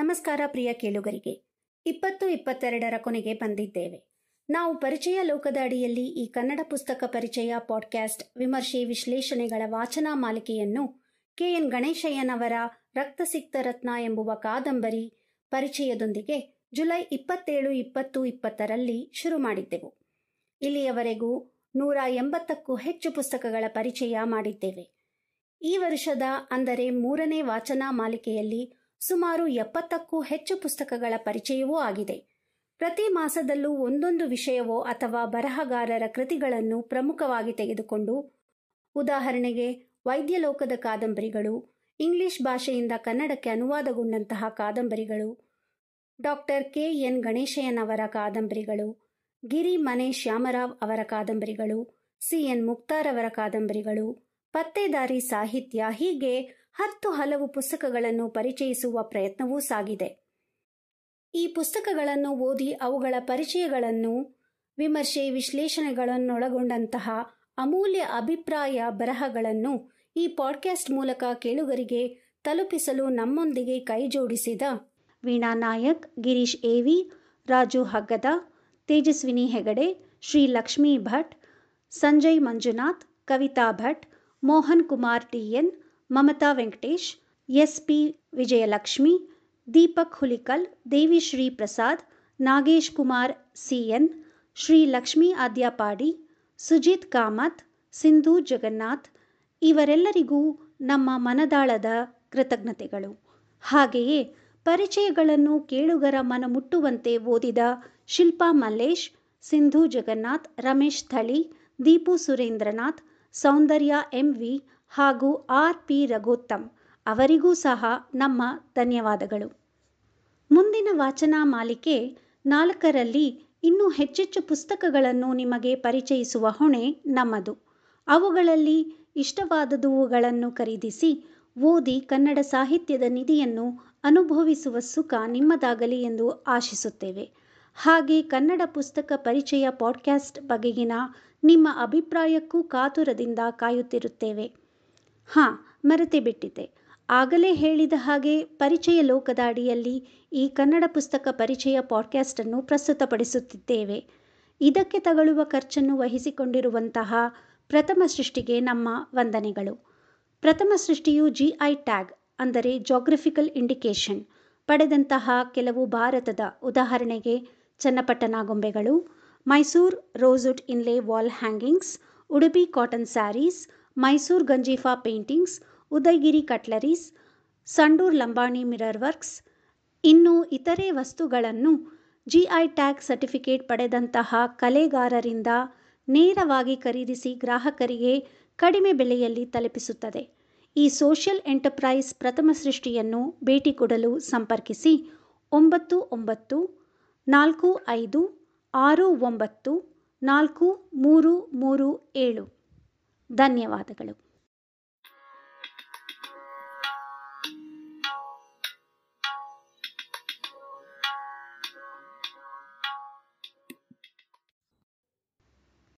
ನಮಸ್ಕಾರ ಪ್ರಿಯ ಕೇಳುಗರಿಗೆ. ಇಪ್ಪತ್ತು ಇಪ್ಪತ್ತೆರಡರ ಕೊನೆಗೆ ಬಂದಿದ್ದೇವೆ. ನಾವು ಪರಿಚಯ ಲೋಕದ ಅಡಿಯಲ್ಲಿ ಈ ಕನ್ನಡ ಪುಸ್ತಕ ಪರಿಚಯ ಪಾಡ್ಕ್ಯಾಸ್ಟ್ ವಿಮರ್ಶೆ ವಿಶ್ಲೇಷಣೆಗಳ ವಾಚನ ಮಾಲಿಕೆಯನ್ನು ಕೆಎನ್ ಗಣೇಶಯ್ಯನವರ ರಕ್ತಸಿಕ್ತ ರತ್ನ ಎಂಬುವ ಕಾದಂಬರಿ ಪರಿಚಯದೊಂದಿಗೆ ಜುಲೈ ಇಪ್ಪತ್ತೇಳು ಇಪ್ಪತ್ತು ಇಪ್ಪತ್ತರಲ್ಲಿ ಶುರು ಮಾಡಿದ್ದೆವು. ಇಲ್ಲಿಯವರೆಗೂ ನೂರ ಎಂಬತ್ತಕ್ಕೂ ಹೆಚ್ಚು ಪುಸ್ತಕಗಳ ಪರಿಚಯ ಮಾಡಿದ್ದೇವೆ. ಈ ವರ್ಷದ ಅಂದರೆ ಮೂರನೇ ವಾಚನ ಮಾಲಿಕೆಯಲ್ಲಿ ಸುಮಾರು ಎಪ್ಪತ್ತಕ್ಕೂ ಹೆಚ್ಚು ಪುಸ್ತಕಗಳ ಪರಿಚಯವೂ ಆಗಿದೆ. ಪ್ರತಿ ಮಾಸದಲ್ಲೂ ಒಂದೊಂದು ವಿಷಯವೋ ಅಥವಾ ಬರಹಗಾರರ ಕೃತಿಗಳನ್ನು ಪ್ರಮುಖವಾಗಿ ತೆಗೆದುಕೊಂಡು, ಉದಾಹರಣೆಗೆ ವೈದ್ಯಲೋಕದ ಕಾದಂಬರಿಗಳು, ಇಂಗ್ಲಿಷ್ ಭಾಷೆಯಿಂದ ಕನ್ನಡಕ್ಕೆ ಅನುವಾದಗೊಂಡಂತಹ ಕಾದಂಬರಿಗಳು, ಡಾಕ್ಟರ್ ಕೆ. ಎನ್. ಗಣೇಶಯ್ಯನವರ ಕಾದಂಬರಿಗಳು, ಗಿರಿ ಮನೆ ಶ್ಯಾಮರಾವ್ ಅವರ ಕಾದಂಬರಿಗಳು, ಸಿ. ಎನ್. ಮುಕ್ತಾರ್ ಅವರ ಕಾದಂಬರಿಗಳು ಪತ್ತೇದಾರಿ ಸಾಹಿತ್ಯ ಹೀಗೆ ಹತ್ತು ಹಲವು ಪುಸ್ತಕಗಳನ್ನು ಪರಿಚಯಿಸುವ ಪ್ರಯತ್ನವೂ ಸಾಗಿದೆ. ಈ ಪುಸ್ತಕಗಳನ್ನು ಓದಿ ಅವುಗಳ ಪರಿಚಯಗಳನ್ನು, ವಿಮರ್ಶೆ ವಿಶ್ಲೇಷಣೆಗಳನ್ನೊಳಗೊಂಡಂತಹ ಅಮೂಲ್ಯ ಅಭಿಪ್ರಾಯ ಬರಹಗಳನ್ನು ಈ ಪಾಡ್ಕ್ಯಾಸ್ಟ್ ಮೂಲಕ ಕೇಳುಗರಿಗೆ ತಲುಪಿಸಲು ನಮ್ಮೊಂದಿಗೆ ಕೈಜೋಡಿಸಿದ Veena Nayak, Girish AV Raju Haggada, Tejaswini Hegde, Shri Lakshmi Bhat, Sanjay Manjunath, Kavitha Bhat Mohan Kumar TN Mamatha Venkatesh S P Vijayalakshmi, Deepak Hulikal Devishri Prasad, Nagesh Kumar CN Shri Lakshmi Adyapadi, Sujith Kamath, Sindhu Jagannath ಇವರೆಲ್ಲರಿಗೂ ನಮ್ಮ ಮನದಾಳದ ಕೃತಜ್ಞತೆಗಳು. ಹಾಗೆಯೇ ಪರಿಚಯಗಳನ್ನು ಕೇಳುಗರ ಮನ ಮುಟ್ಟುವಂತೆ ಓದಿದ ಶಿಲ್ಪಾ ಮಲ್ಲೇಶ್, ಸಿಂಧು ಜಗನ್ನಾಥ್, ರಮೇಶ್ ಥಳಿ, Deepu Surendranath Soundarya M V ಹಾಗೂ R P Raghottam ಅವರಿಗೂ ಸಹ ನಮ್ಮ ಧನ್ಯವಾದಗಳು. ಮುಂದಿನ ವಾಚನ ಮಾಲಿಕೆ ನಾಲ್ಕರಲ್ಲಿ ಇನ್ನೂ ಹೆಚ್ಚೆಚ್ಚು ಪುಸ್ತಕಗಳನ್ನು ನಿಮಗೆ ಪರಿಚಯಿಸುವ ಹೊಣೆ ನಮ್ಮದು. ಅವುಗಳಲ್ಲಿ ಇಷ್ಟವಾದದುವುಗಳನ್ನು ಖರೀದಿಸಿ ಓದಿ ಕನ್ನಡ ಸಾಹಿತ್ಯದ ನಿಧಿಯನ್ನು ಅನುಭವಿಸುವ ಸುಖ ನಿಮ್ಮದಾಗಲಿ ಎಂದು ಆಶಿಸುತ್ತೇವೆ. ಹಾಗೆ ಕನ್ನಡ ಪುಸ್ತಕ ಪರಿಚಯ ಪಾಡ್ಕ್ಯಾಸ್ಟ್ ಬಗೆಗಿನ ನಿಮ್ಮ ಅಭಿಪ್ರಾಯಕ್ಕೂ ಕಾತುರದಿಂದ ಕಾಯುತ್ತಿರುತ್ತೇವೆ. ಹಾಂ, ಮರೆತೇ ಬಿಟ್ಟಿದ್ದೆ. ಆಗಲೇ ಹೇಳಿದ ಹಾಗೆ ಪರಿಚಯ ಲೋಕದ ಅಡಿಯಲ್ಲಿ ಈ ಕನ್ನಡ ಪುಸ್ತಕ ಪರಿಚಯ ಪಾಡ್ಕ್ಯಾಸ್ಟನ್ನು ಪ್ರಸ್ತುತಪಡಿಸುತ್ತಿದ್ದೇವೆ. ಇದಕ್ಕೆ ತಗಲುವ ಖರ್ಚನ್ನು ವಹಿಸಿಕೊಂಡಿರುವಂತಹ ಪ್ರಥಮ ಸೃಷ್ಟಿಗೆ ನಮ್ಮ ವಂದನೆಗಳು. ಪ್ರಥಮ ಸೃಷ್ಟಿಯು ಜಿಐ ಟ್ಯಾಗ್, ಅಂದರೆ ಜಾಗ್ರಫಿಕಲ್ ಇಂಡಿಕೇಶನ್ ಪಡೆದಂತಹ ಕೆಲವು ಭಾರತದ ಉದಾಹರಣೆಗೆ ಚನ್ನಪಟ್ಟಣ ಗೊಂಬೆಗಳು Mysuru rosewood inlay wall hangings, Udupi cotton saris, Mysore Ganjifa paintings Udayagiri cutleries, Sandur Lambani mirror works, ಇನ್ನು ಇತರೆ ವಸ್ತುಗಳನ್ನು ಜಿಐ ಟ್ಯಾಗ್ ಸರ್ಟಿಫಿಕೇಟ್ ಪಡೆದಂತಹ ಕಲೆಗಾರರಿಂದ ನೇರವಾಗಿ ಖರೀದಿಸಿ ಗ್ರಾಹಕರಿಗೆ ಕಡಿಮೆ ಬೆಲೆಯಲ್ಲಿ ತಲುಪಿಸುತ್ತದೆ. ಈ ಸೋಷಿಯಲ್ ಎಂಟರ್ಪ್ರೈಸ್ ಪ್ರಥಮ ಸೃಷ್ಟಿಯನ್ನು ಭೇಟಿ ಕೊಡಲು ಸಂಪರ್ಕಿಸಿ ಒಂಬತ್ತು ಒಂಬತ್ತು ನಾಲ್ಕು ಐದು ಆರು ಒಂಬತ್ತು ನಾಲ್ಕು ಮೂರು ಮೂರು ಏಳು. ಧನ್ಯವಾದಗಳು.